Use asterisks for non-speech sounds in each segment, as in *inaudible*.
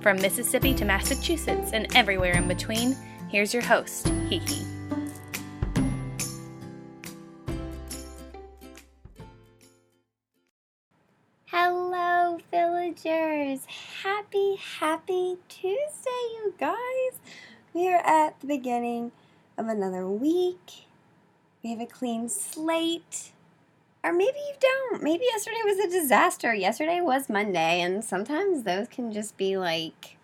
From Mississippi to Massachusetts and everywhere in between, here's your host, Hiki. Hello, villagers! Happy, happy Tuesday, you guys! We are at the beginning of another week. We have a clean slate. Or maybe you don't. Maybe yesterday was a disaster. Yesterday was Monday, and sometimes those can just be like.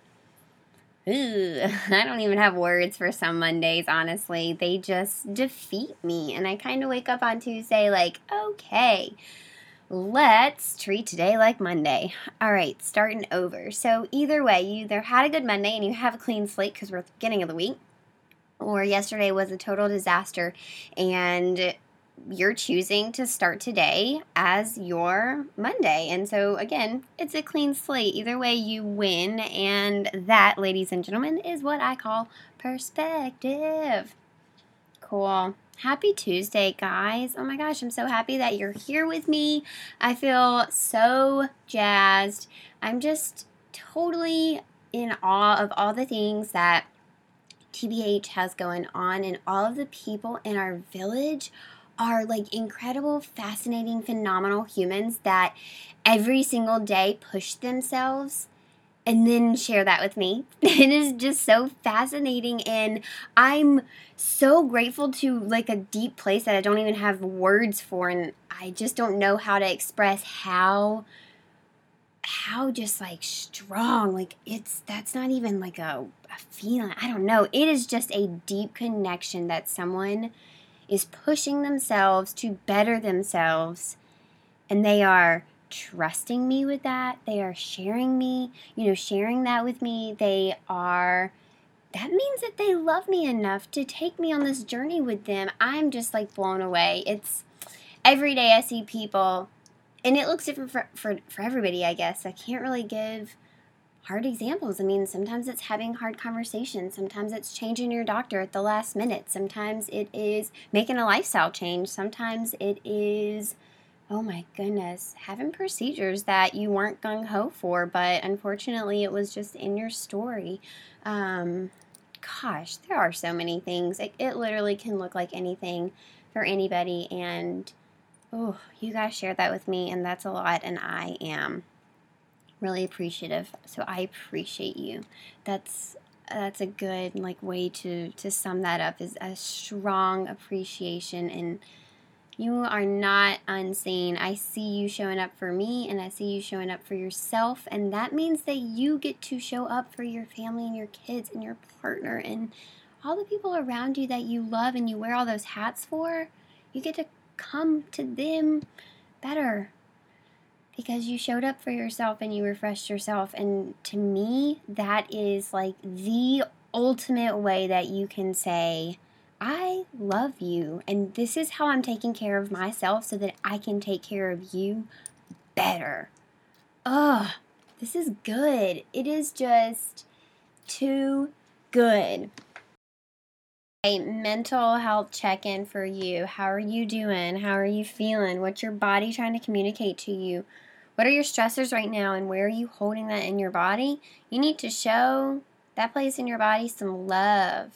*laughs* I don't even have words for some Mondays, honestly. They just defeat me. And I kind of wake up on Tuesday like, okay, let's treat today like Monday. All right, starting over. So, either way, you either had a good Monday and you have a clean slate because we're at the beginning of the week, or yesterday was a total disaster and you're choosing to start today as your Monday. And so, again, it's a clean slate. Either way, you win. And that, ladies and gentlemen, is what I call perspective. Cool. Happy Tuesday, guys. Oh my gosh, I'm so happy that you're here with me. I feel so jazzed. I'm just totally in awe of all the things that TBH has going on and all of the people in our village are like incredible, fascinating, phenomenal humans that every single day push themselves and then share that with me. *laughs* It is just so fascinating and I'm so grateful to like a deep place that I don't even have words for and I just don't know how to express how how just like strong like it's that's not even like a, a feeling i don't know it is just a deep connection that someone is pushing themselves to better themselves. And they are trusting me with that. They are sharing me you know sharing that with me. They are that means that they love me enough to take me on this journey with them. I'm just like blown away. It's every day i see people and it looks different for, for, for everybody i guess. I can't really give hard examples. I mean, sometimes it's having hard conversations. Sometimes it's changing your doctor at the last minute. Sometimes it is making a lifestyle change. Sometimes it is, oh my goodness, having procedures that you weren't gung ho for, but unfortunately it was just in your story. Um, gosh, there are so many things. It, it literally can look like anything for anybody. And oh, you guys shared that with me, and that's a lot, and I am really appreciative. So I appreciate you. That's that's a good like way to to sum that up is a strong appreciation and you are not unseen. I see you showing up for me and I see you showing up for yourself and that means that you get to show up for your family and your kids and your partner and all the people around you that you love and you wear all those hats for. You get to come to them better because you showed up for yourself and you refreshed yourself. And to me, that is like the ultimate way that you can say, I love you. And this is how I'm taking care of myself so that I can take care of you better. Ugh, this is good. It is just too good. A mental health check in for you. How are you doing? How are you feeling? What's your body trying to communicate to you? What are your stressors right now and where are you holding that in your body? You need to show that place in your body some love.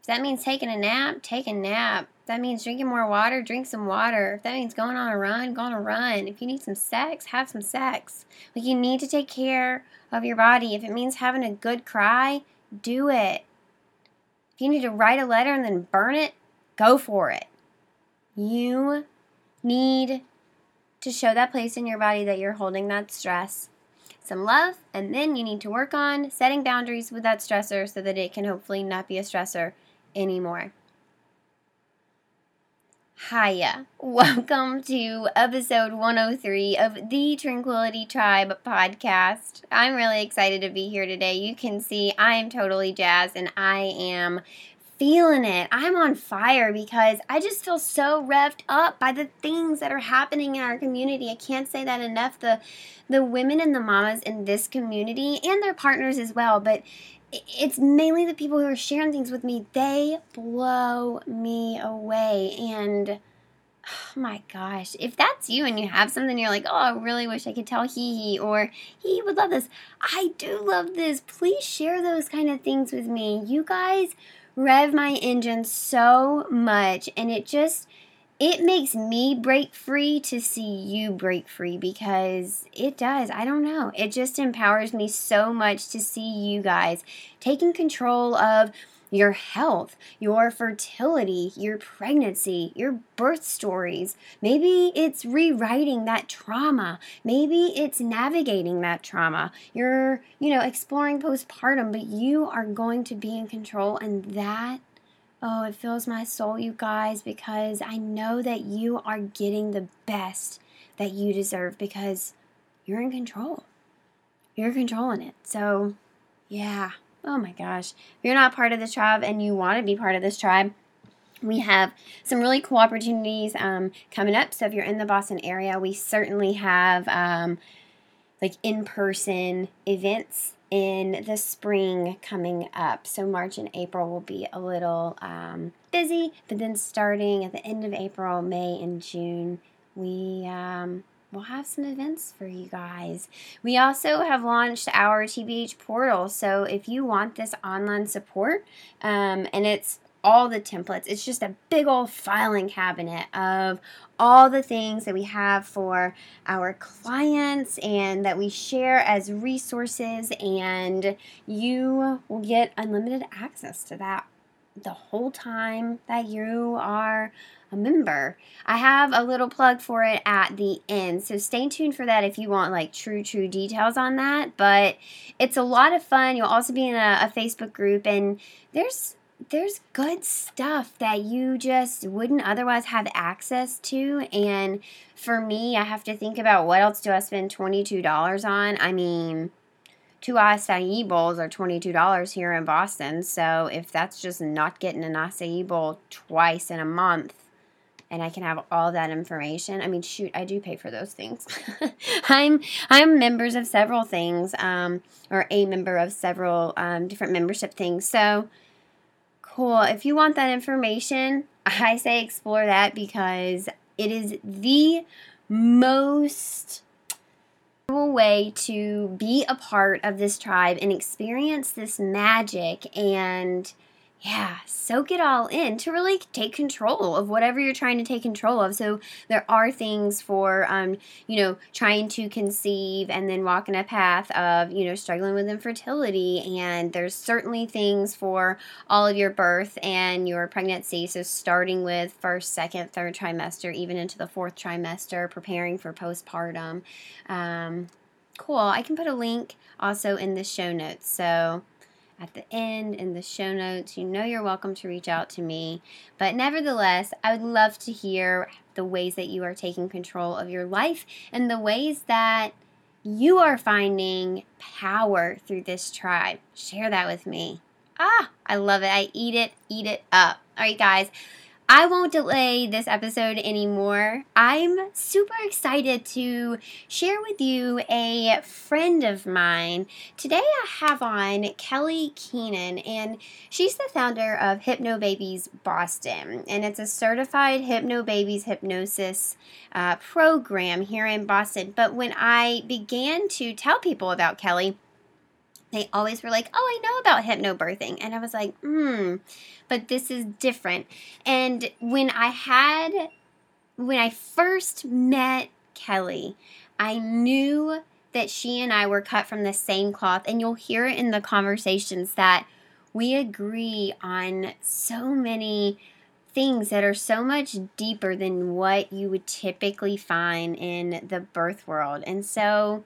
If that means taking a nap, take a nap. If that means drinking more water, drink some water. If that means going on a run, go on a run. If you need some sex, have some sex. Like you need to take care of your body. If it means having a good cry, do it. If you need to write a letter and then burn it, go for it. You need to show that place in your body that you're holding that stress some love, and then you need to work on setting boundaries with that stressor so that it can hopefully not be a stressor anymore. Hiya. Welcome to episode 103 of the Tranquility Tribe podcast. I'm really excited to be here today. You can see I am totally jazzed and I am feeling it. I'm on fire because I just feel so revved up by the things that are happening in our community. I can't say that enough. The the women and the mamas in this community and their partners as well, but it's mainly the people who are sharing things with me. They blow me away. And oh my gosh, if that's you and you have something you're like, oh, I really wish I could tell he or he would love this. I do love this. Please share those kind of things with me. You guys rev my engine so much and it just it makes me break free to see you break free because it does. I don't know. It just empowers me so much to see you guys taking control of your health, your fertility, your pregnancy, your birth stories. Maybe it's rewriting that trauma. Maybe it's navigating that trauma. You're, you know, exploring postpartum, but you are going to be in control and that Oh, it fills my soul, you guys, because I know that you are getting the best that you deserve because you're in control. You're controlling it. So, yeah. Oh my gosh. If you're not part of this tribe and you want to be part of this tribe, we have some really cool opportunities um, coming up. So, if you're in the Boston area, we certainly have um, like in person events in the spring coming up. So, March and April will be a little um, busy, but then starting at the end of April, May, and June, we will have some events for you guys. We also have launched our TBH portal. So, if you want this online support, um, and it's all the templates. It's just a big old filing cabinet of all the things that we have for our clients and that we share as resources, and you will get unlimited access to that the whole time that you are a member. I have a little plug for it at the end, so stay tuned for that if you want like true, true details on that. But it's a lot of fun. You'll also be in a, a Facebook group, and there's there's good stuff that you just wouldn't otherwise have access to. And for me, I have to think about what else do I spend $22 on? I mean, two acai bowls are $22 here in Boston. So if that's just not getting an acai bowl twice in a month, and I can have all that information. I mean, shoot, I do pay for those things. *laughs* I'm I'm members of several things, um, or a member of several um, different membership things. So Cool. If you want that information, I say explore that because it is the most way to be a part of this tribe and experience this magic and yeah, soak it all in to really take control of whatever you're trying to take control of. So there are things for, um, you know, trying to conceive and then walking a path of, you know, struggling with infertility. And there's certainly things for all of your birth and your pregnancy. So starting with first, second, third trimester, even into the fourth trimester, preparing for postpartum. Um, cool. I can put a link also in the show notes. So at the end in the show notes. You know you're welcome to reach out to me. But nevertheless, I would love to hear the ways that you are taking control of your life and the ways that you are finding power through this tribe. Share that with me. Ah, I love it. I eat it, eat it up. All right, guys. I won't delay this episode anymore. I'm super excited to share with you a friend of mine. Today I have on Kelley Keenan, and she's the founder of Hypnobabies Boston, and it's a certified Hypnobabies hypnosis uh, program here in Boston. But when I began to tell people about Kelley, they always were like, oh, I know about hypnobirthing. And I was like, hmm, but this is different. And when I had, when I first met Kelley, I knew that she and I were cut from the same cloth. And you'll hear it in the conversations that we agree on so many things that are so much deeper than what you would typically find in the birth world. And so,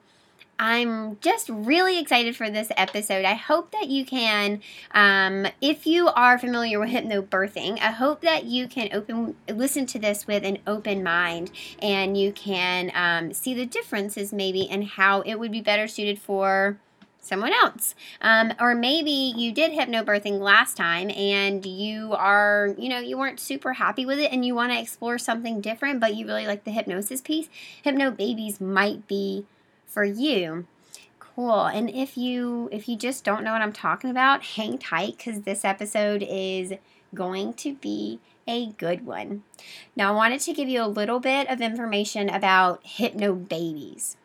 I'm just really excited for this episode. I hope that you can, um, if you are familiar with hypnobirthing, I hope that you can open listen to this with an open mind and you can um, see the differences maybe and how it would be better suited for someone else. Um, or maybe you did hypnobirthing last time and you are, you know, you weren't super happy with it and you want to explore something different, but you really like the hypnosis piece. Hypnobabies might be for you. Cool. And if you if you just don't know what I'm talking about, hang tight cuz this episode is going to be a good one. Now, I wanted to give you a little bit of information about hypnobabies.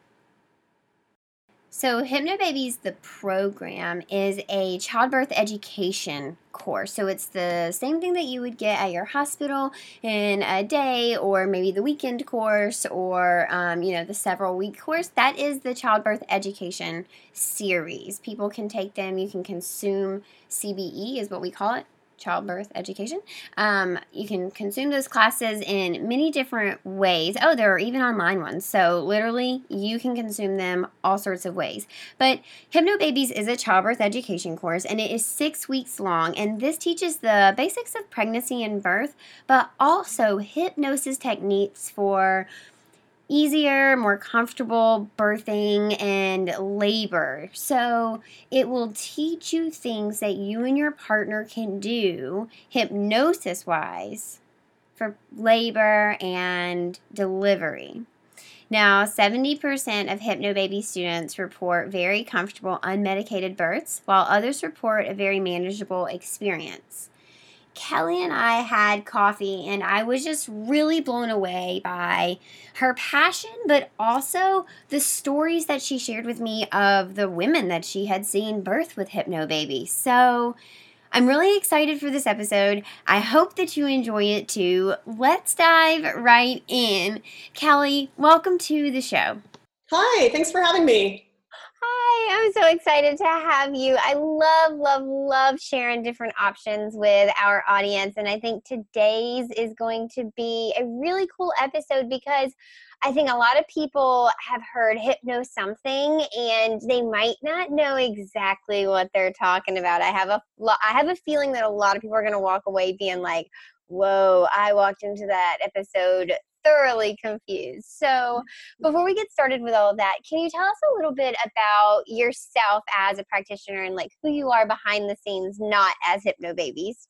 So, Hypnobabies, the program, is a childbirth education course. So, it's the same thing that you would get at your hospital in a day, or maybe the weekend course, or, um, you know, the several week course. That is the childbirth education series. People can take them, you can consume CBE, is what we call it childbirth education. Um, you can consume those classes in many different ways. Oh, there are even online ones. So, literally, you can consume them all sorts of ways. But Hypnobabies is a childbirth education course and it is six weeks long. And this teaches the basics of pregnancy and birth, but also hypnosis techniques for easier, more comfortable birthing and labor. So it will teach you things that you and your partner can do hypnosis wise for labor and delivery. Now, 70% of Hypnobaby students report very comfortable unmedicated births, while others report a very manageable experience. Kelley and I had coffee, and I was just really blown away by her passion, but also the stories that she shared with me of the women that she had seen birth with Hypnobaby. So I'm really excited for this episode. I hope that you enjoy it too. Let's dive right in. Kelley, welcome to the show. Hi, thanks for having me. Hi, I'm so excited to have you. I love, love, love sharing different options with our audience. And I think today's is going to be a really cool episode because I think a lot of people have heard hypno something and they might not know exactly what they're talking about. I have a I have a feeling that a lot of people are going to walk away being like, "Whoa, I walked into that episode thoroughly confused. So, before we get started with all of that, can you tell us a little bit about yourself as a practitioner and like who you are behind the scenes, not as Hypnobabies?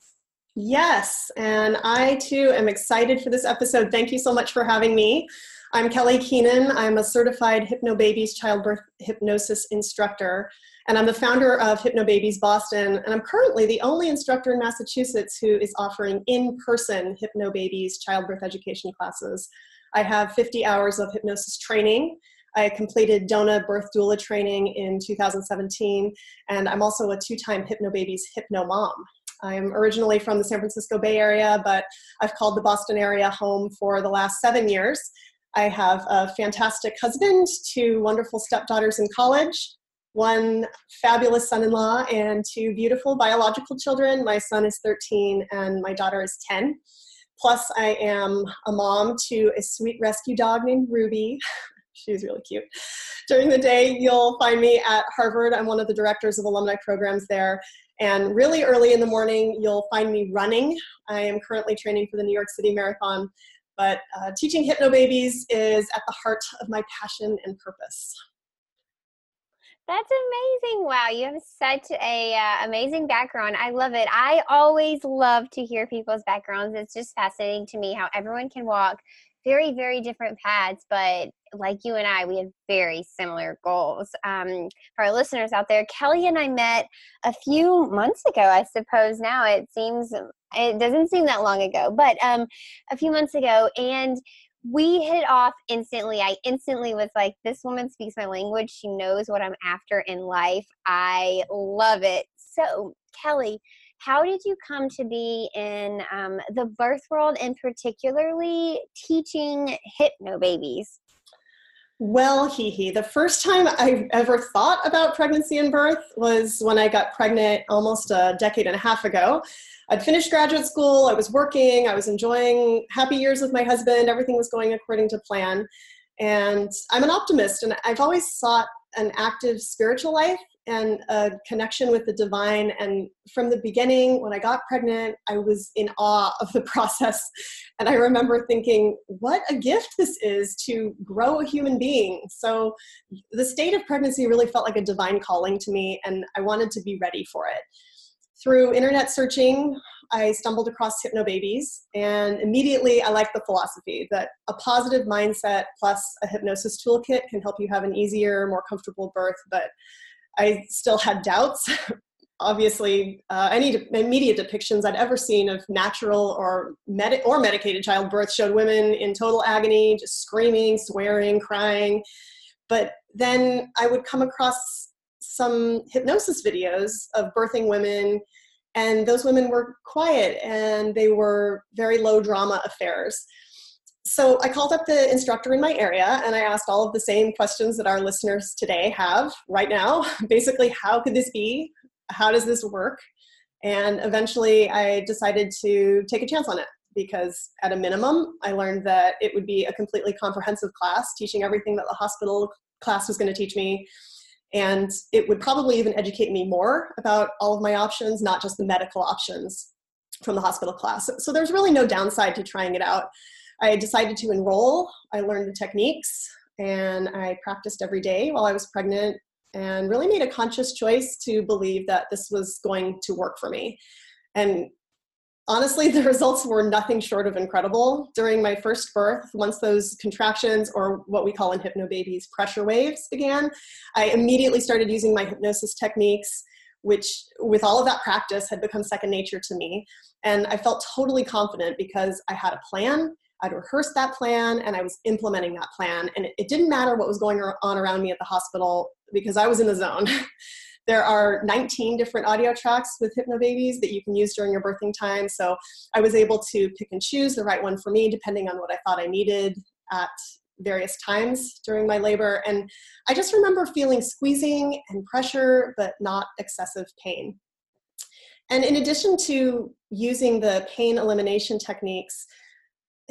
Yes, and I too am excited for this episode. Thank you so much for having me. I'm Kelley Keenan. I'm a certified Hypnobabies childbirth hypnosis instructor and I'm the founder of Hypnobabies Boston, and I'm currently the only instructor in Massachusetts who is offering in person Hypnobabies childbirth education classes. I have 50 hours of hypnosis training. I completed DONA birth doula training in 2017, and I'm also a two time Hypnobabies Hypno Mom. I'm originally from the San Francisco Bay Area, but I've called the Boston area home for the last seven years. I have a fantastic husband, two wonderful stepdaughters in college, one fabulous son in law and two beautiful biological children. My son is 13 and my daughter is 10. Plus, I am a mom to a sweet rescue dog named Ruby. *laughs* She's really cute. During the day, you'll find me at Harvard. I'm one of the directors of alumni programs there. And really early in the morning, you'll find me running. I am currently training for the New York City Marathon. But uh, teaching hypnobabies is at the heart of my passion and purpose. That's amazing. Wow, you have such a uh, amazing background. I love it. I always love to hear people's backgrounds. It's just fascinating to me how everyone can walk very, very different paths, but like you and I, we have very similar goals. Um, for our listeners out there, Kelley and I met a few months ago, I suppose now. It seems, it doesn't seem that long ago, but um, a few months ago. And we hit off instantly. I instantly was like, this woman speaks my language. She knows what I'm after in life. I love it. So, Kelley, how did you come to be in um, the birth world and particularly teaching hypnobabies? Well, hee hee. The first time I ever thought about pregnancy and birth was when I got pregnant almost a decade and a half ago. I'd finished graduate school, I was working, I was enjoying happy years with my husband, everything was going according to plan. And I'm an optimist, and I've always sought an active spiritual life and a connection with the divine. And from the beginning, when I got pregnant, I was in awe of the *laughs* process. And I remember thinking, what a gift this is to grow a human being. So the state of pregnancy really felt like a divine calling to me, and I wanted to be ready for it. Through internet searching, I stumbled across Hypnobabies, and immediately I liked the philosophy that a positive mindset plus a hypnosis toolkit can help you have an easier, more comfortable birth. But I still had doubts. *laughs* Obviously, uh, any media depictions I'd ever seen of natural or med- or medicated childbirth showed women in total agony, just screaming, swearing, crying. But then I would come across some hypnosis videos of birthing women and those women were quiet and they were very low drama affairs so I called up the instructor in my area and I asked all of the same questions that our listeners today have right now. *laughs* Basically, how could this be? How does this work? And eventually I decided to take a chance on it because, at a minimum, I learned that it would be a completely comprehensive class, teaching everything that the hospital class was going to teach me. And it would probably even educate me more about all of my options, not just the medical options from the hospital class. So there's really no downside to trying it out. I decided to enroll. I learned the techniques and I practiced every day while I was pregnant and really made a conscious choice to believe that this was going to work for me. And honestly, *laughs* the results were nothing short of incredible. During my first birth, once those contractions, or what we call in Hypnobabies pressure waves, began, I immediately started using my hypnosis techniques, which, with all of that practice, had become second nature to me. And I felt totally confident because I had a plan I'd rehearsed that plan and I was implementing that plan. And it, it didn't matter what was going on around me at the hospital because I was in the zone. *laughs* there are 19 different audio tracks with Hypnobabies that you can use during your birthing time. So I was able to pick and choose the right one for me depending on what I thought I needed at various times during my labor. And I just remember feeling squeezing and pressure, but not excessive pain. And in addition to using the pain elimination techniques,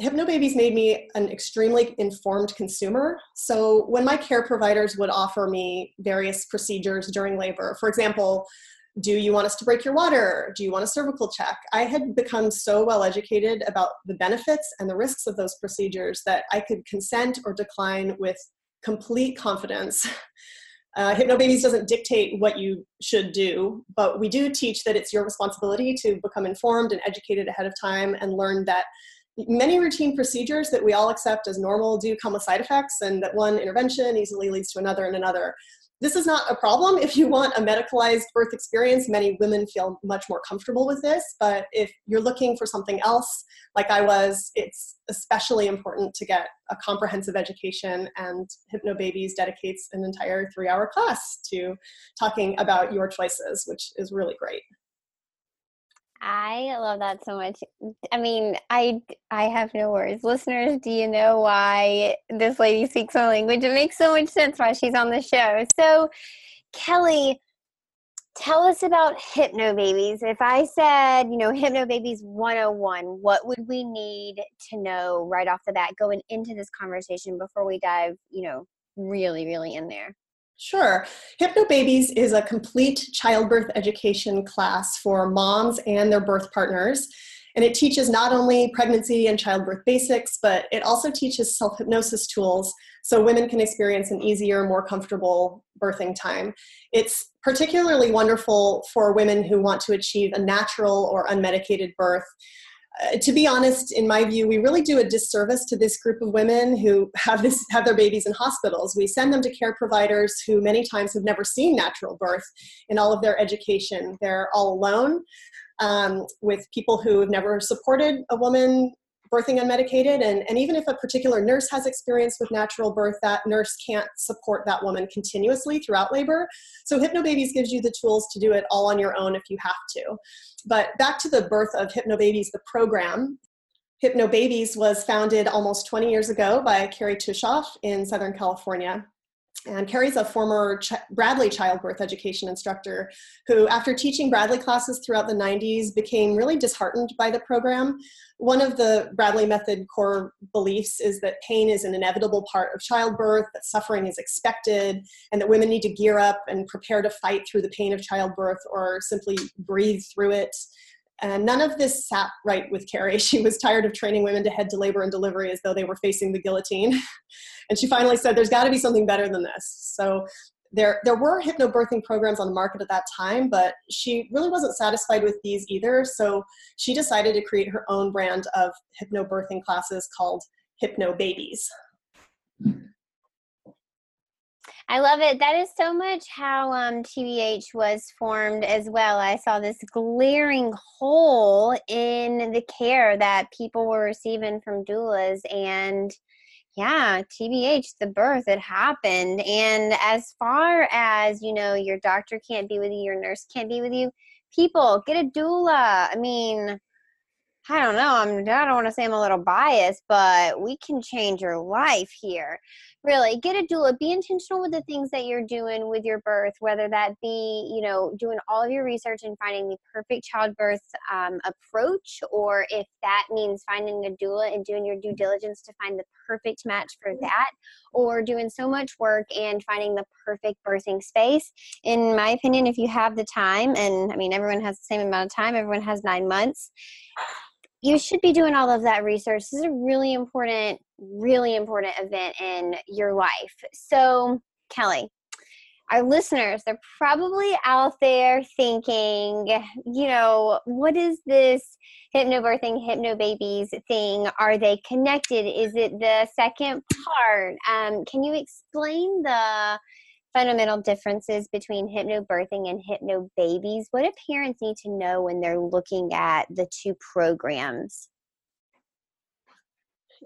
Hypnobabies made me an extremely informed consumer. So when my care providers would offer me various procedures during labor, for example, do you want us to break your water? Do you want a cervical check? I had become so well educated about the benefits and the risks of those procedures that I could consent or decline with complete confidence. *laughs* Uh, Hypnobabies doesn't dictate what you should do, but we do teach that it's your responsibility to become informed and educated ahead of time and learn that many routine procedures that we all accept as normal do come with side effects and that one intervention easily leads to another and another. This is not a problem if you want a medicalized birth experience. Many women feel much more comfortable with this but if you're looking for something else like i was it's especially important to get a comprehensive education and hypnobabies dedicates an entire three hour class to talking about your choices which is really great I love that so much. I mean, I I have no words. Listeners, do you know why this lady speaks my language? It makes so much sense why she's on the show. So, Kelley, tell us about Hypnobabies. If I said, you know, Hypnobabies 101, what would we need to know right off the bat going into this conversation before we dive, you know, really, really in there? Sure. Hypnobabies is a complete childbirth education class for moms and their birth partners. And it teaches not only pregnancy and childbirth basics, but it also teaches self hypnosis tools so women can experience an easier, more comfortable birthing time. It's particularly wonderful for women who want to achieve a natural or unmedicated birth uh, to be honest, in my view, we really do a disservice to this group of women who have this have their babies in hospitals. We send them to care providers who many times have never seen natural birth in all of their education. They're all alone um, with people who have never supported a woman birthing unmedicated and, and even if a particular nurse has experience with natural birth that nurse can't support that woman continuously throughout labor. So hypnobabies gives you the tools to do it all on your own if you have to. But back to the birth of hypnobabies the program. Hypnobabies was founded almost 20 years ago by Kerry Tuschhoff in southern california And Kerry's a former Ch- Bradley childbirth education instructor who, after teaching Bradley classes throughout the 90s, became really disheartened by the program. One of the Bradley method core beliefs is that pain is an inevitable part of childbirth, that suffering is expected, and that women need to gear up and prepare to fight through the pain of childbirth or simply breathe through it. And none of this sat right with Kerry. *laughs* She was tired of training women to head to labor and delivery as though they were facing the guillotine. *laughs* and she finally said, There's got to be something better than this. So there, there were hypnobirthing programs on the market at that time, but she really wasn't satisfied with these either. So she decided to create her own brand of hypnobirthing classes called Hypnobabies. I love it. That is so much how um, TBH was formed as well. I saw this glaring hole in the care that people were receiving from doulas. And yeah, TBH, the birth, it happened. And as far as, you know, your doctor can't be with you, your nurse can't be with you, people, get a doula. I mean, I don't know. I'm, I don't want to say I'm a little biased, but we can change your life here really get a doula be intentional with the things that you're doing with your birth whether that be you know doing all of your research and finding the perfect childbirth um, approach or if that means finding a doula and doing your due diligence to find the perfect match for mm-hmm. that or doing so much work and finding the perfect birthing space in my opinion if you have the time and i mean everyone has the same amount of time everyone has nine months you should be doing all of that research. This is a really important, really important event in your life. So, Kelley, our listeners, they're probably out there thinking, you know, what is this hypnobirthing, hypnobabies thing? Are they connected? Is it the second part? Um, can you explain the fundamental differences between hypnobirthing and hypnobabies? What do parents need to know when they're looking at the two programs?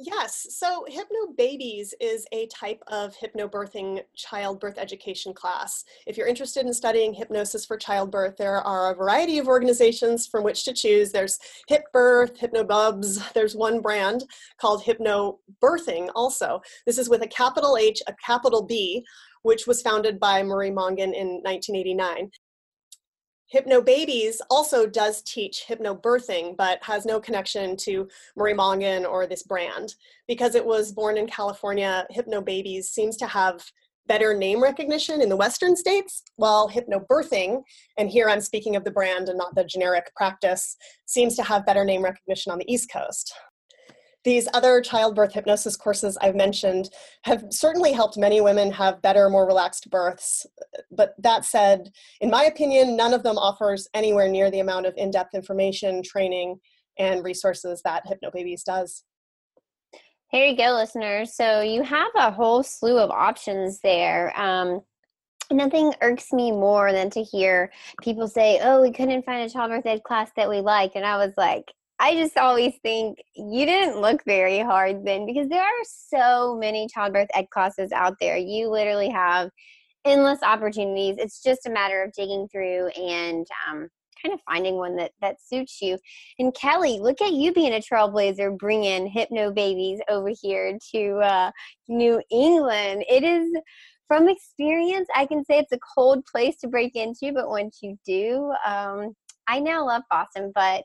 Yes, so Hypnobabies is a type of hypnobirthing childbirth education class. If you're interested in studying hypnosis for childbirth, there are a variety of organizations from which to choose. There's HypBirth, Hypnobubs, there's one brand called Hypnobirthing also. This is with a capital H, a capital B, which was founded by Marie Mongan in 1989. Hypnobabies also does teach hypnobirthing, but has no connection to Marie Mongan or this brand. Because it was born in California, Hypnobabies seems to have better name recognition in the Western states, while hypnobirthing, and here I'm speaking of the brand and not the generic practice, seems to have better name recognition on the East Coast. These other childbirth hypnosis courses I've mentioned have certainly helped many women have better, more relaxed births. But that said, in my opinion, none of them offers anywhere near the amount of in depth information, training, and resources that Hypnobabies does. Here you go, listeners. So you have a whole slew of options there. Um, nothing irks me more than to hear people say, "Oh, we couldn't find a childbirth ed class that we liked," and I was like, I just always think you didn't look very hard then because there are so many childbirth ed classes out there. You literally have endless opportunities. It's just a matter of digging through and um, kind of finding one that that suits you. And Kelley, look at you being a trailblazer, bringing hypnobabies over here to uh, New England. It is from experience. I can say it's a cold place to break into, but once you do, um, I now love Boston, but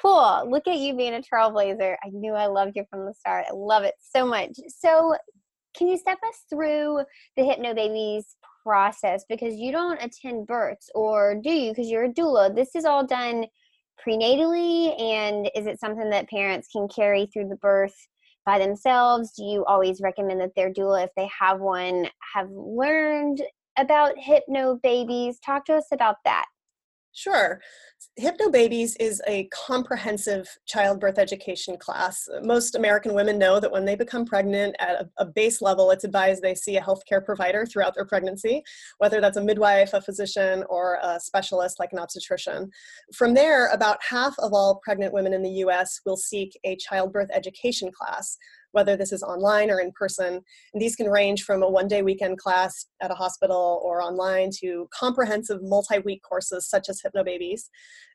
Cool. Look at you being a trailblazer. I knew I loved you from the start. I love it so much. So, can you step us through the Hypnobabies process? Because you don't attend births, or do you? Because you're a doula. This is all done prenatally, and is it something that parents can carry through the birth by themselves? Do you always recommend that their doula, if they have one, have learned about Hypnobabies? Talk to us about that. Sure. Hypnobabies is a comprehensive childbirth education class. Most American women know that when they become pregnant at a, a, base level, it's advised they see a healthcare provider throughout their pregnancy, whether that's a midwife, a physician, or a specialist like an obstetrician. From there, about half of all pregnant women in the US will seek a childbirth education class, whether this is online or in person. And these can range from a one day weekend class at a hospital or online to comprehensive multi week courses such as Hypnobabies.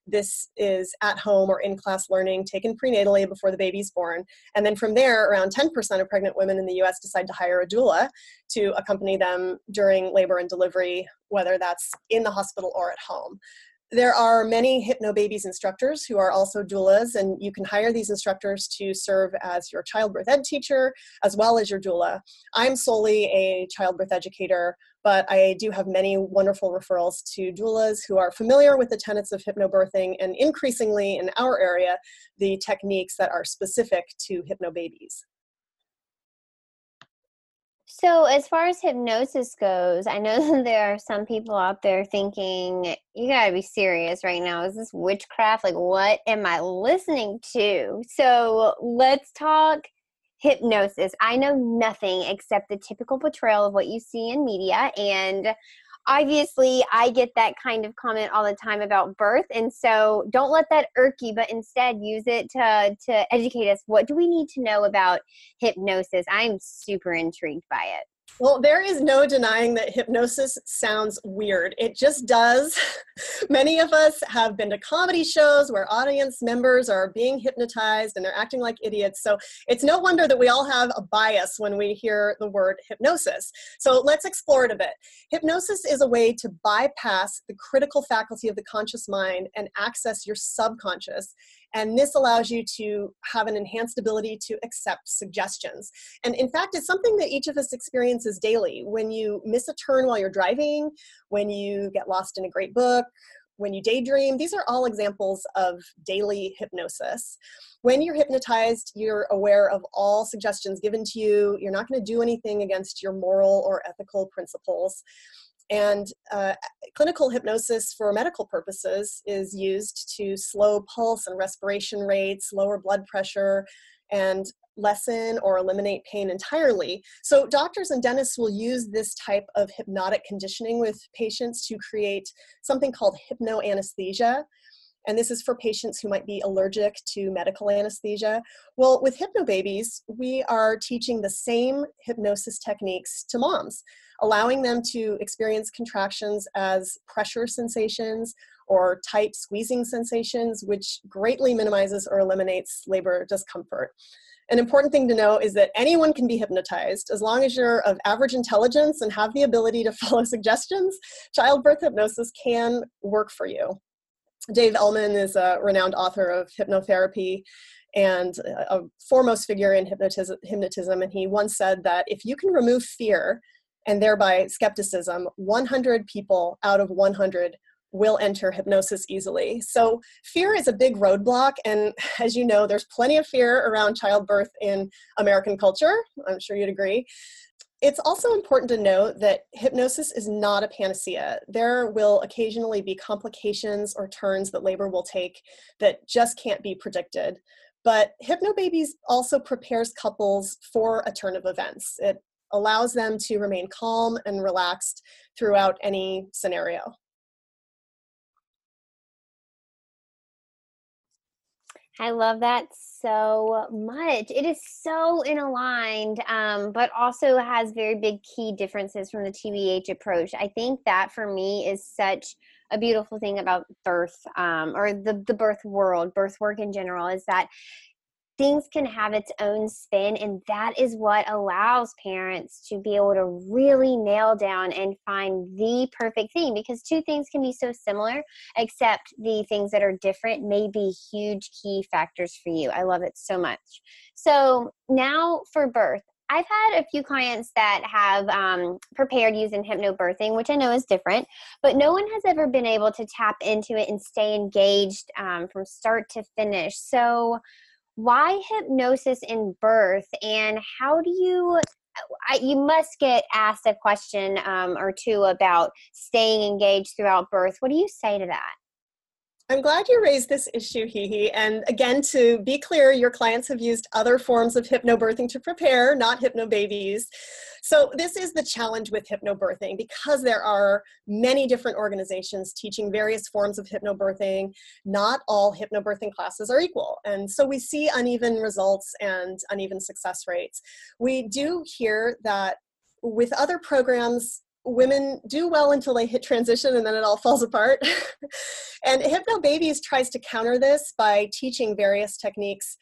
This is at home or in class learning taken prenatally before the baby's born. And then from there, around 10% of pregnant women in the US decide to hire a doula to accompany them during labor and delivery, whether that's in the hospital or at home. There are many Hypnobabies instructors who are also doulas, and you can hire these instructors to serve as your childbirth ed teacher as well as your doula. I'm solely a childbirth educator, but I do have many wonderful referrals to doulas who are familiar with the tenets of hypnobirthing and increasingly in our area, the techniques that are specific to hypnobabies. So, as far as hypnosis goes, I know *laughs* there are some people out there thinking, you gotta be serious right now. Is this witchcraft? Like, what am I listening to? So, let's talk hypnosis. I know nothing except the typical portrayal of what you see in media. And obviously I get that kind of comment all the time about birth. And so don't let that irk you, but instead use it to, to educate us. What do we need to know about hypnosis? I'm super intrigued by it. Well, there is no denying that hypnosis sounds weird. It just does. *laughs* Many of us have been to comedy shows where audience members are being hypnotized and they're acting like idiots. So it's no wonder that we all have a bias when we hear the word hypnosis. So let's explore it a bit. Hypnosis is a way to bypass the critical faculty of the conscious mind and access your subconscious and this allows you to have an enhanced ability to accept suggestions. And in fact, it's something that each of us experiences daily. When you miss a turn while you're driving, when you get lost in a great book, when you daydream, these are all examples of daily hypnosis. When you're hypnotized, you're aware of all suggestions given to you. You're not going to do anything against your moral or ethical principles. And uh, clinical hypnosis for medical purposes is used to slow pulse and respiration rates, lower blood pressure, and lessen or eliminate pain entirely. So, doctors and dentists will use this type of hypnotic conditioning with patients to create something called hypnoanesthesia. And this is for patients who might be allergic to medical anesthesia. Well, with Hypnobabies, we are teaching the same hypnosis techniques to moms allowing them to experience contractions as pressure sensations or tight squeezing sensations, which greatly minimizes or eliminates labor discomfort. An important thing to know is that anyone can be hypnotized as long as you're of average intelligence and have the ability to *laughs* follow suggestions. Childbirth hypnosis can work for you. Dave Elman is a renowned author of hypnotherapy and a foremost figure in hypnotism, hypnotism, and he once said that if you can remove fear and thereby skepticism, 100 people out of 100 will enter hypnosis easily. So, fear is a big roadblock. And *laughs* as you know, there's plenty of fear around childbirth in American culture. I'm sure you'd agree. It's also important to note that hypnosis is not a panacea. There will occasionally be complications or turns that labor will take that just can't be predicted. But Hypnobabies also prepares couples for a turn of events. It allows them to remain calm and relaxed throughout any scenario. I love that so much. It is so in aligned, um, but also has very big key differences from the TBH approach. I think that for me is such a beautiful thing about birth um, or the, the birth world, birth work in general, is that things can have its own spin and that is what allows parents to be able to really nail down and find the perfect thing because two things can be so similar except the things that are different may be huge key factors for you i love it so much so now for birth I've had a few clients that have um, prepared using hypnobirthing, which I know is different, but no one has ever been able to tap into it and stay engaged um, from start to finish. So, why hypnosis in birth and how do you I, you must get asked a question um, or two about staying engaged throughout birth. What do you say to that I'm glad you raised this issue, Hiki. And again, to be clear, your clients have used other forms of hypnobirthing to prepare, not hypnobabies. So this is the challenge with hypnobirthing because there are many different organizations teaching various forms of hypnobirthing. Not all hypnobirthing classes are equal. And so we see uneven results and uneven success rates. We do hear that with other programs, women do well until they hit transition and then it all falls apart. *laughs* and Hypnobabies tries to counter this by teaching various techniques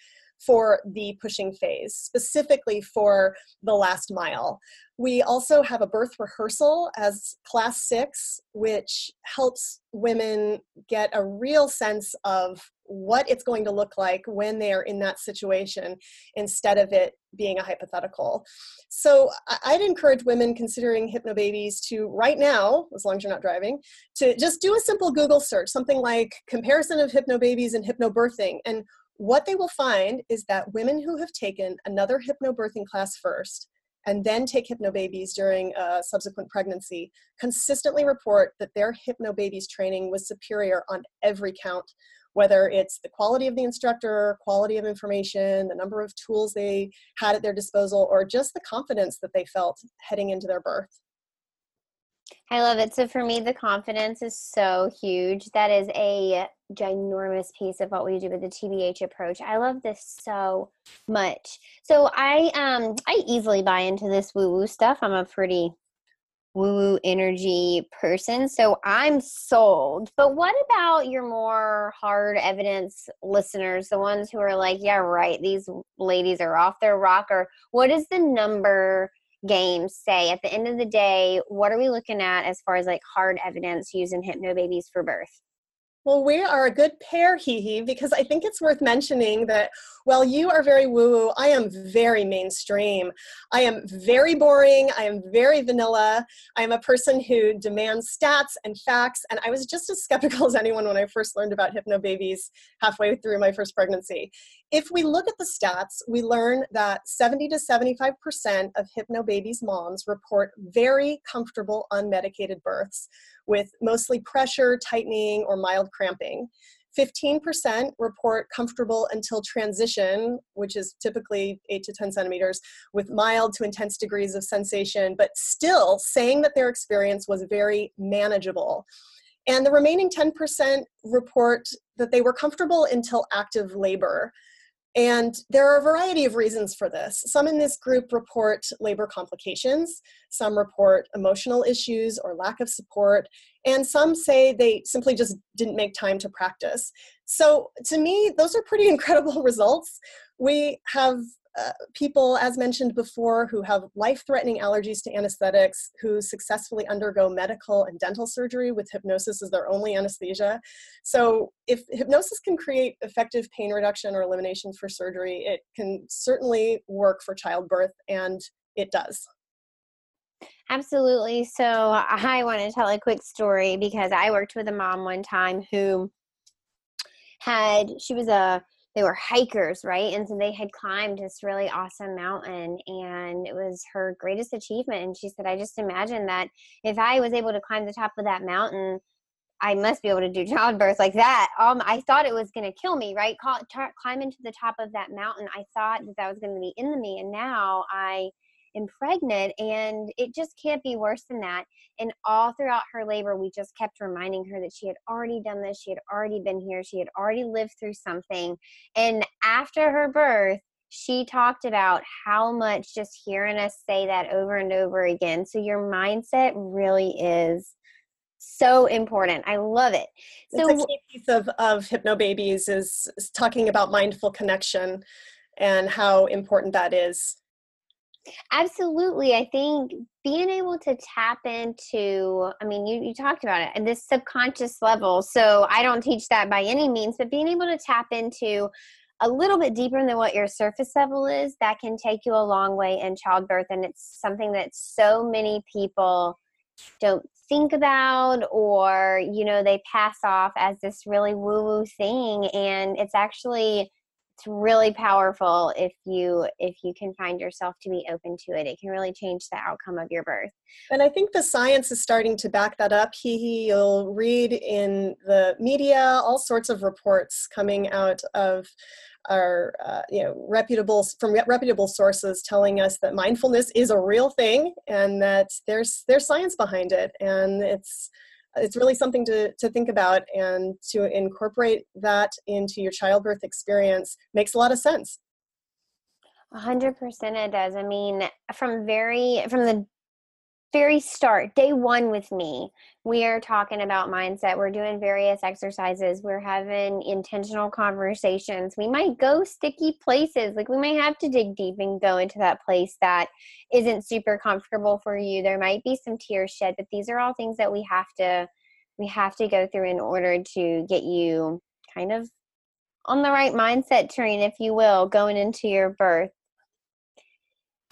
for the pushing phase, specifically for the last mile. We also have a birth rehearsal as class six, which helps women get a real sense of what it's going to look like when they are in that situation instead of it being a hypothetical. So I'd encourage women considering hypnobabies to right now, as long as you're not driving, to just do a simple Google search, something like comparison of hypnobabies and hypnobirthing. And what they will find is that women who have taken another hypnobirthing class first and then take hypnobabies during a subsequent pregnancy consistently report that their hypnobabies training was superior on every count whether it's the quality of the instructor, quality of information, the number of tools they had at their disposal, or just the confidence that they felt heading into their birth. I love it. So for me, the confidence is so huge. That is a ginormous piece of what we do with the TBH approach. I love this so much. So I um I easily buy into this woo woo stuff. I'm a pretty woo woo energy person. So I'm sold. But what about your more hard evidence listeners, the ones who are like, yeah, right, these ladies are off their rocker? What does the number game say? At the end of the day, what are we looking at as far as like hard evidence using hypnobabies for birth? Well, we are a good pair, Hee Hee, because I think it's worth mentioning that while you are very woo woo, I am very mainstream. I am very boring. I am very vanilla. I am a person who demands stats and facts. And I was just as skeptical *laughs* as anyone when I first learned about hypnobabies halfway through my first pregnancy. If we look at the stats, we learn that 70 to 75% of hypnobabies moms report very comfortable unmedicated births with mostly pressure, tightening, or mild cramping. 15% report comfortable until transition, which is typically 8 to 10 centimeters, with mild to intense degrees of sensation, but still saying that their experience was very manageable. And the remaining 10% report that they were comfortable until active labor. And there are a variety of reasons for this. Some in this group report labor complications, some report emotional issues or lack of support, and some say they simply just didn't make time to practice. So to me, those are pretty *laughs* incredible results. We have people, as mentioned before, who have life threatening allergies to anesthetics, who successfully undergo medical and dental surgery with hypnosis as their only anesthesia. So, if hypnosis can create effective pain reduction or elimination for surgery, it can certainly work for childbirth, and it does. Absolutely. So, I want to tell a quick story because I worked with a mom one time who had, she was a they were hikers, right? And so they had climbed this really awesome mountain and it was her greatest achievement. And she said, I just imagined that if I was able to climb the top of that mountain, I must be able to do *laughs* childbirth like that. Um, I thought it was going to kill me, right? Climb into the top of that mountain. I thought that that was going to be in the me. And now I and pregnant and it just can't be worse than that and all throughout her labor we just kept reminding her that she had already done this she had already been here she had already lived through something and after her birth she talked about how much just hearing us say that over and over again so your mindset really is so important. I love it. So it's a key piece of, of hypnobabies is, is talking about mindful connection and how important that is. Absolutely. I think being able to tap into, I mean, you, you talked about it, and this subconscious level. So I don't teach that by any means, but being able to tap into a little bit deeper than what your surface level is, that can take you a long way in childbirth. And it's something that so many people don't think about or, you know, they pass off as this really woo woo thing. And it's actually it's really powerful if you if you can find yourself to be open to it. It can really change the outcome of your birth. And i think the science is starting to back that up. He you'll read in the media all sorts of reports coming out of our uh, you know reputable from reputable sources telling us that mindfulness is a real thing and that there's there's science behind it. And it's it's really something to, to think about and to incorporate that into your childbirth experience makes a lot of sense. A hundred percent it does. I mean, from very from the very start, day one with me, we are talking about mindset. We're doing various exercises. We're having intentional conversations. We might go sticky places. Like we might have to dig deep and go into that place that isn't super comfortable for you. There might be some tears shed, but these are all things that we have to we have to go through in order to get you kind of on the right mindset train, if you will, going into your birth.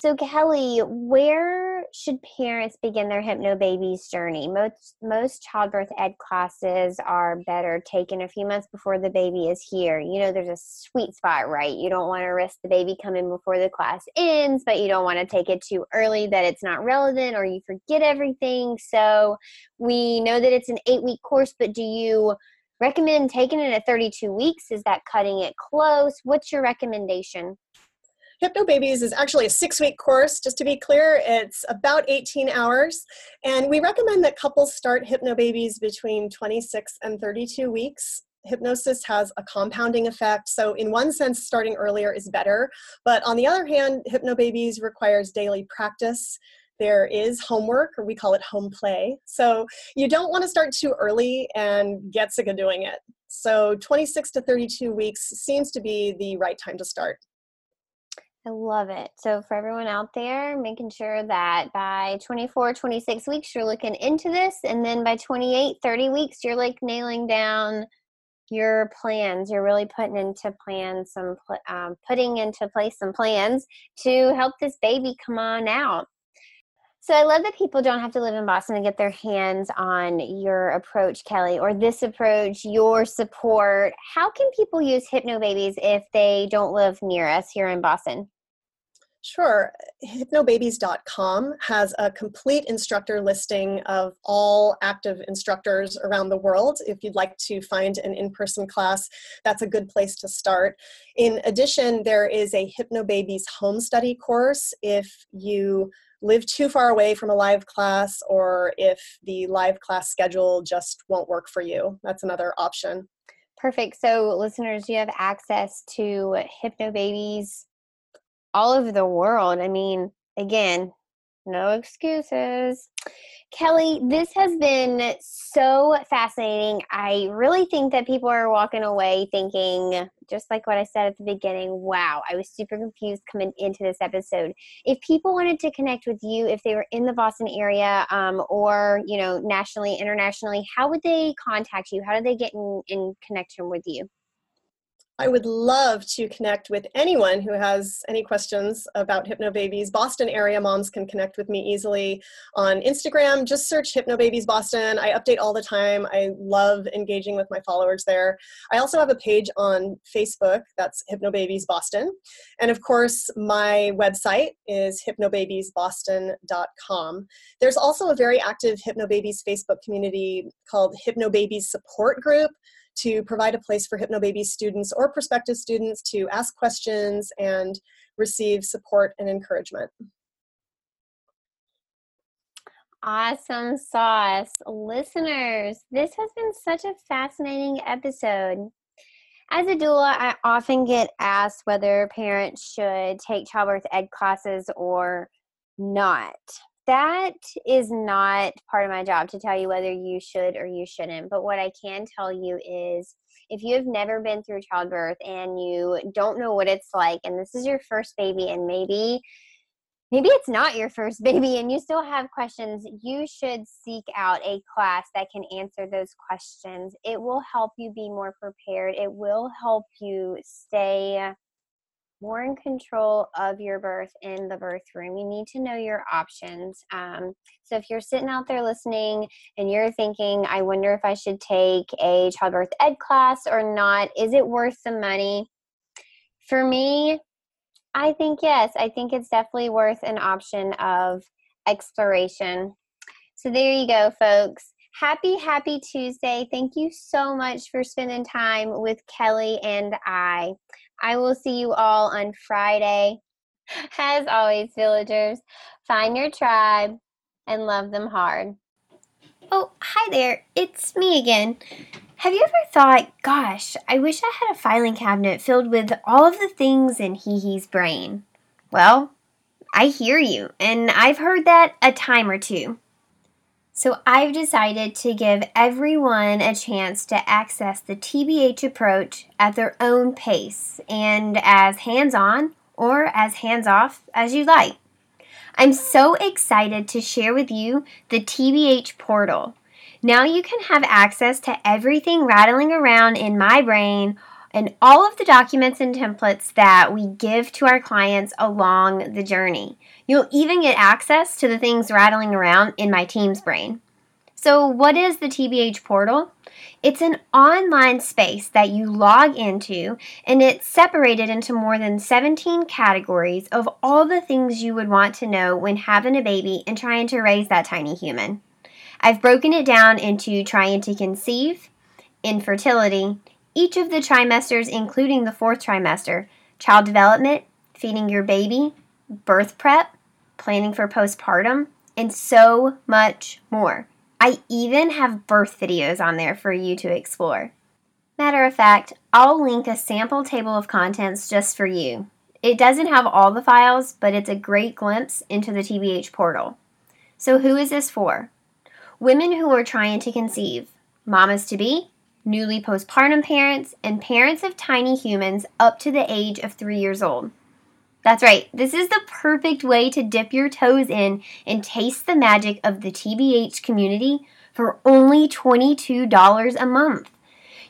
So, Kelley, where should parents begin their hypnobabies journey? Most most childbirth ed classes are better taken a few months before the baby is here. You know, there's a sweet spot, right? You don't want to risk the baby coming before the class ends, but you don't want to take it too early that it's not relevant or you forget everything. So, we know that it's an eight week course, but do you recommend taking it at 32 weeks? Is that cutting it close? What's your recommendation? Hypnobabies is actually a six week course, just to be clear. It's about 18 hours. And we recommend that couples start Hypnobabies between 26 and 32 weeks. Hypnosis has a compounding effect. So, in one sense, starting earlier is better. But on the other hand, Hypnobabies requires daily practice there is homework, or we call it home play. So you don't want to start too early and get sick of doing it. So 26 to 32 weeks seems to be the right time to start. I love it. So, for everyone out there, making sure that by 24, 26 weeks, you're looking into this. And then by 28, 30 weeks, you're like nailing down your plans. You're really putting into plans some, um, putting into place some plans to help this baby come on out. So I love that people don't have to live in Boston to get their hands on your approach, Kelley, or this approach, your support. How can people use Hypnobabies if they don't live near us here in Boston? Sure. Hypnobabies.com has a complete instructor listing of all active instructors around the world. If you'd like to find an in person class, that's a good place to start. In addition, there is a Hypnobabies home study course if you live too far away from a live class or if the live class schedule just won't work for you. That's another option. Perfect. So, listeners, you have access to Hypnobabies all over the world. I mean, again, no excuses. Kelley, this has been so fascinating. I really think that people are walking away thinking, just like what I said at the beginning, wow, I was super confused coming into this episode. If people wanted to connect with you, if they were in the Boston area um, or, you know, nationally, internationally, how would they contact you? How do they get in, in connection with you? I would love to connect with anyone who has any questions about Hypnobabies. Boston area moms can connect with me easily on Instagram. Just search Hypnobabies Boston. I update all the time. I love engaging with my followers there. I also have a page on Facebook that's Hypnobabies Boston. And of course, my website is hypnobabiesboston.com. There's also a very active Hypnobabies Facebook community called Hypnobabies Support Group to provide a place for Hypnobaby students or prospective students to ask questions and receive support and encouragement. Awesome sauce. Listeners, this has been such a fascinating episode. As a doula, I often get asked whether parents should take childbirth ed classes or not that is not part of my job to tell you whether you should or you shouldn't. But what I can tell you is if you have never been through childbirth and you don't know what it's like, and this is your first baby, and maybe maybe it's not your first *laughs* baby and you still have questions, you should seek out a class that can answer those questions. It will help you be more prepared. It will help you stay more in control of your birth in the birth room. You need to know your options. Um, so if you're sitting out there listening and you're thinking, I wonder if I should take a childbirth ed class or not, is it worth the money? For me, I think yes. I think it's definitely worth an option of exploration. So there you go, folks. Happy, happy Tuesday. Thank you so much for spending time with Kelley and I. I will see you all on Friday. *laughs* As always, villagers, find your tribe and love them hard. Oh, hi there. It's me again. Have you ever thought, gosh, I wish I had a filing cabinet filled with all of the things in Hee Hee's brain? Well, I hear you, and I've heard that a time or two. So I've decided to give everyone a chance to access the TBH approach at their own pace and as hands on or as hands off as you like. I'm so excited to share with you the TBH portal. Now you can have access to everything rattling around in my brain and all of the documents and templates that we give to our clients along the journey. You'll even get access to the things rattling around in my team's brain. So, what is the TBH portal? It's an online space that you log into, and it's separated into more than 17 categories of all the things you would want to know when having a baby and trying to raise that tiny human. I've broken it down into trying to conceive, infertility, each of the trimesters, including the fourth trimester, child development, feeding your baby, birth prep, planning for postpartum, and so much more. I even have birth videos on there for you to explore. Matter of fact, I'll link a sample table of contents just for you. It doesn't have all the files, but it's a great glimpse into the TBH portal. So, who is this for? Women who are trying to conceive, mamas to be, newly postpartum parents, and parents of tiny humans up to the age of three years old. That's right, this is the perfect way to dip your toes in and taste the magic of the TBH community for only $22 a month.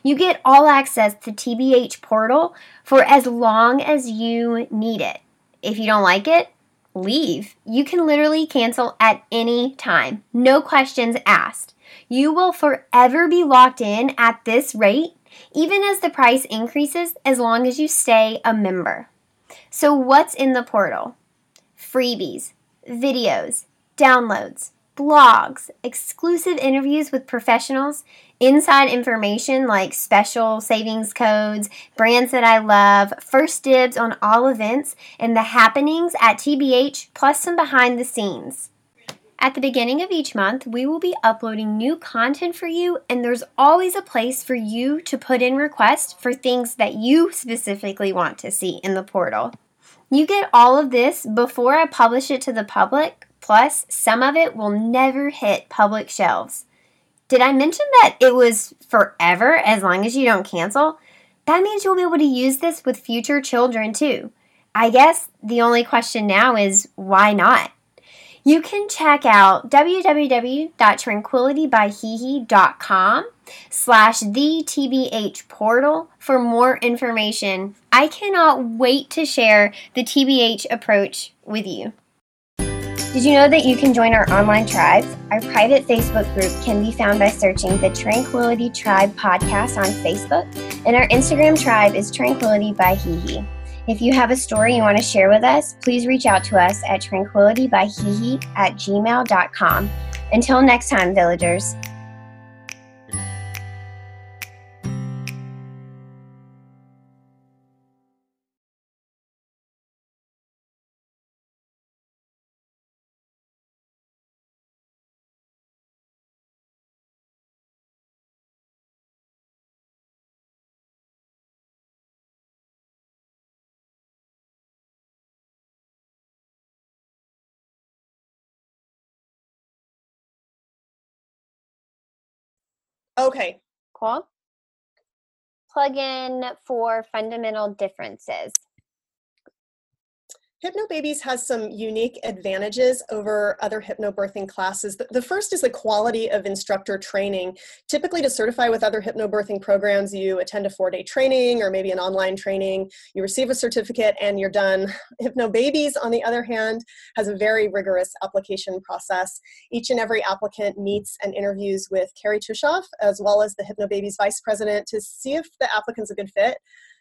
You get all access to TBH Portal for as long as you need it. If you don't like it, leave. You can literally cancel at any time, no questions asked. You will forever be locked in at this rate, even as the price increases, as long as you stay a member. So, what's in the portal? Freebies, videos, downloads, blogs, exclusive interviews with professionals, inside information like special savings codes, brands that I love, first dibs on all events, and the happenings at TBH, plus some behind the scenes. At the beginning of each month, we will be uploading new content for you, and there's always a place for you to put in requests for things that you specifically want to see in the portal. You get all of this before I publish it to the public, plus, some of it will never hit public shelves. Did I mention that it was forever as long as you don't cancel? That means you'll be able to use this with future children too. I guess the only question now is why not? You can check out www.tranquilitybyheehee.com slash the TBH portal for more information. I cannot wait to share the TBH approach with you. Did you know that you can join our online tribes? Our private Facebook group can be found by searching the Tranquility Tribe podcast on Facebook, and our Instagram tribe is Tranquility by Hee. If you have a story you want to share with us, please reach out to us at tranquilitybyheehee at gmail.com. Until next time, villagers. Okay. Cool. Plug in for fundamental differences. Hypnobabies has some unique advantages over other hypnobirthing classes. The first is the quality of instructor training. Typically, to certify with other hypnobirthing programs, you attend a four day training or maybe an online training, you receive a certificate, and you're done. *laughs* Hypnobabies, on the other hand, has a very rigorous application process. Each and every applicant meets and interviews with Kerry Tuschhoff, as well as the Hypnobabies vice president, to see if the applicant's a good fit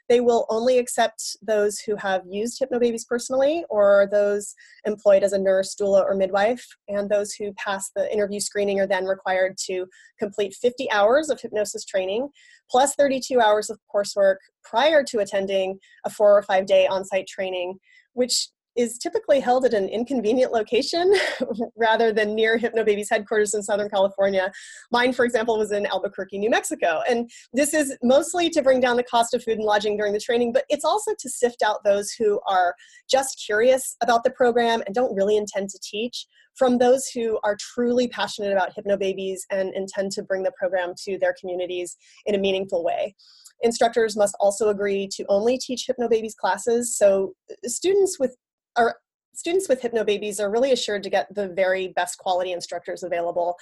They will only accept those who have used Hypnobabies personally or those employed as a nurse, doula, or midwife. And those who pass the interview screening are then required to complete 50 hours of hypnosis training plus 32 hours of coursework prior to attending a four or five day on site training, which is typically held at an inconvenient location *laughs* rather than near Hypnobabies headquarters in Southern California. Mine, for example, was in Albuquerque, New Mexico. And this is mostly to bring down the cost of food and lodging during the training, but it's also to sift out those who are just curious about the program and don't really intend to teach from those who are truly passionate about Hypnobabies and intend to bring the program to their communities in a meaningful way. Instructors must also agree to only teach Hypnobabies classes, so students with are students with Hypnobabies are really assured to get the very best quality instructors available.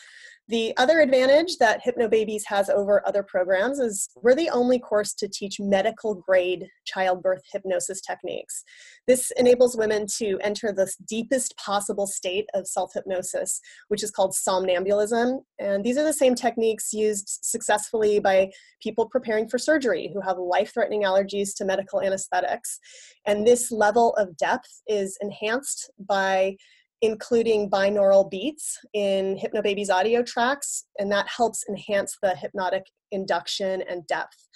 The other advantage that Hypnobabies has over other programs is we're the only course to teach medical grade childbirth hypnosis techniques. This enables women to enter the deepest possible state of self hypnosis, which is called somnambulism. And these are the same techniques used successfully by people preparing for surgery who have life threatening allergies to medical anesthetics. And this level of depth is enhanced by including binaural beats in Hypnobabies audio tracks, and that helps enhance the hypnotic induction and depth.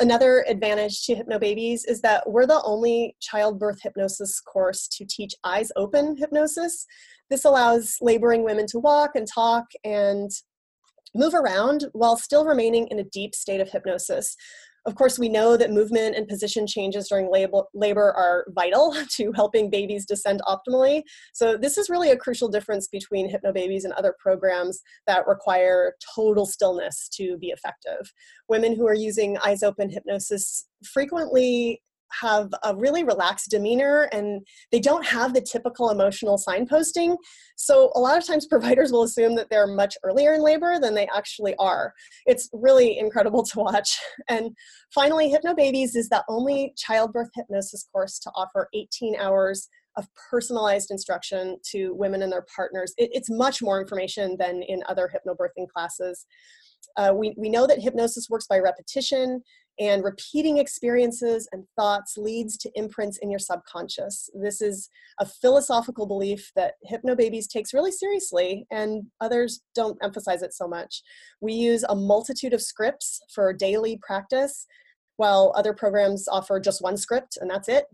Another advantage to Hypnobabies is that we're the only childbirth hypnosis course to teach eyes open hypnosis. This allows laboring women to walk and talk and move around while still remaining in a deep state of hypnosis. Of course, we know that movement and position changes during labor are vital *laughs* to helping babies descend optimally. So, this is really a crucial difference between Hypnobabies and other programs that require total stillness to be effective. Women who are using eyes open hypnosis frequently have a really relaxed demeanor and they don't have the typical emotional signposting. So, a lot of times *laughs* providers will assume that they're much earlier in labor than they actually are. It's really incredible to watch. *laughs* And finally, Hypnobabies is the only childbirth hypnosis course to offer 18 hours of personalized instruction to women and their partners. It, it's much more information than in other hypnobirthing classes. Uh, we, we know that hypnosis works by repetition and repeating experiences and thoughts leads to imprints in your subconscious. This is a philosophical belief that Hypnobabies takes really seriously, and others don't emphasize it so much. We use a multitude of scripts for daily practice, while other programs offer just one script and that's it.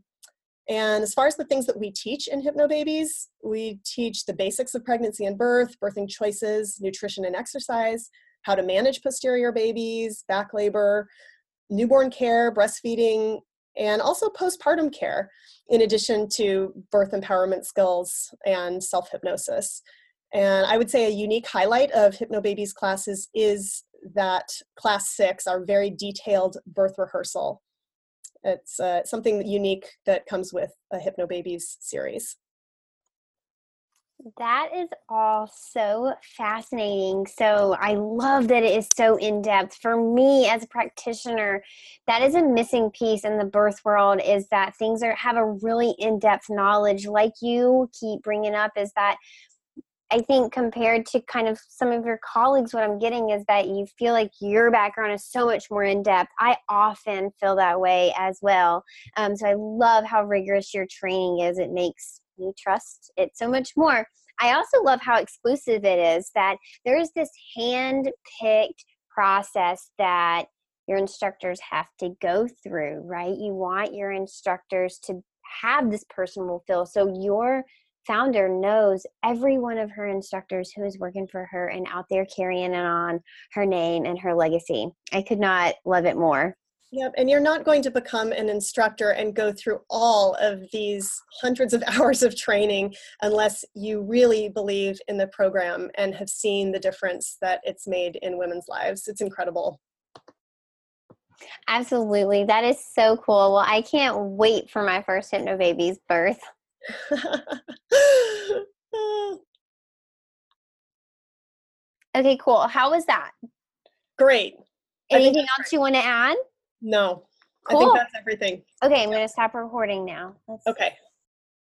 And as far as the things that we teach in Hypnobabies, we teach the basics of pregnancy and birth, birthing choices, nutrition and exercise, how to manage posterior babies, back labor, newborn care, breastfeeding, and also postpartum care, in addition to birth empowerment skills and self hypnosis. And I would say a unique highlight of Hypnobabies classes is that class six, our very detailed birth rehearsal. It's uh, something unique that comes with a Hypnobabies series. That is all so fascinating. So I love that it is so in depth. For me as a practitioner, that is a missing piece in the birth world is that things are have a really in-depth knowledge like you keep bringing up is that I think compared to kind of some of your colleagues, what I'm getting is that you feel like your background is so much more in depth. I often feel that way as well. Um, so I love how rigorous your training is. It makes you trust it so much more. I also love how exclusive it is that there is this hand picked process that your instructors have to go through, right? You want your instructors to have this personal feel. So your founder knows every one of her instructors who is working for her and out there carrying it on her name and her legacy. I could not love it more. Yep, and you're not going to become an instructor and go through all of these hundreds of *laughs* hours of training unless you really believe in the program and have seen the difference that it's made in women's lives. It's incredible. Absolutely. That is so cool. Well, I can't wait for my first hypno baby's birth. *laughs* okay, cool. How was that? Great. Anything else you want to add? No. Cool. I think that's everything. Okay, I'm going to stop recording now. Let's okay.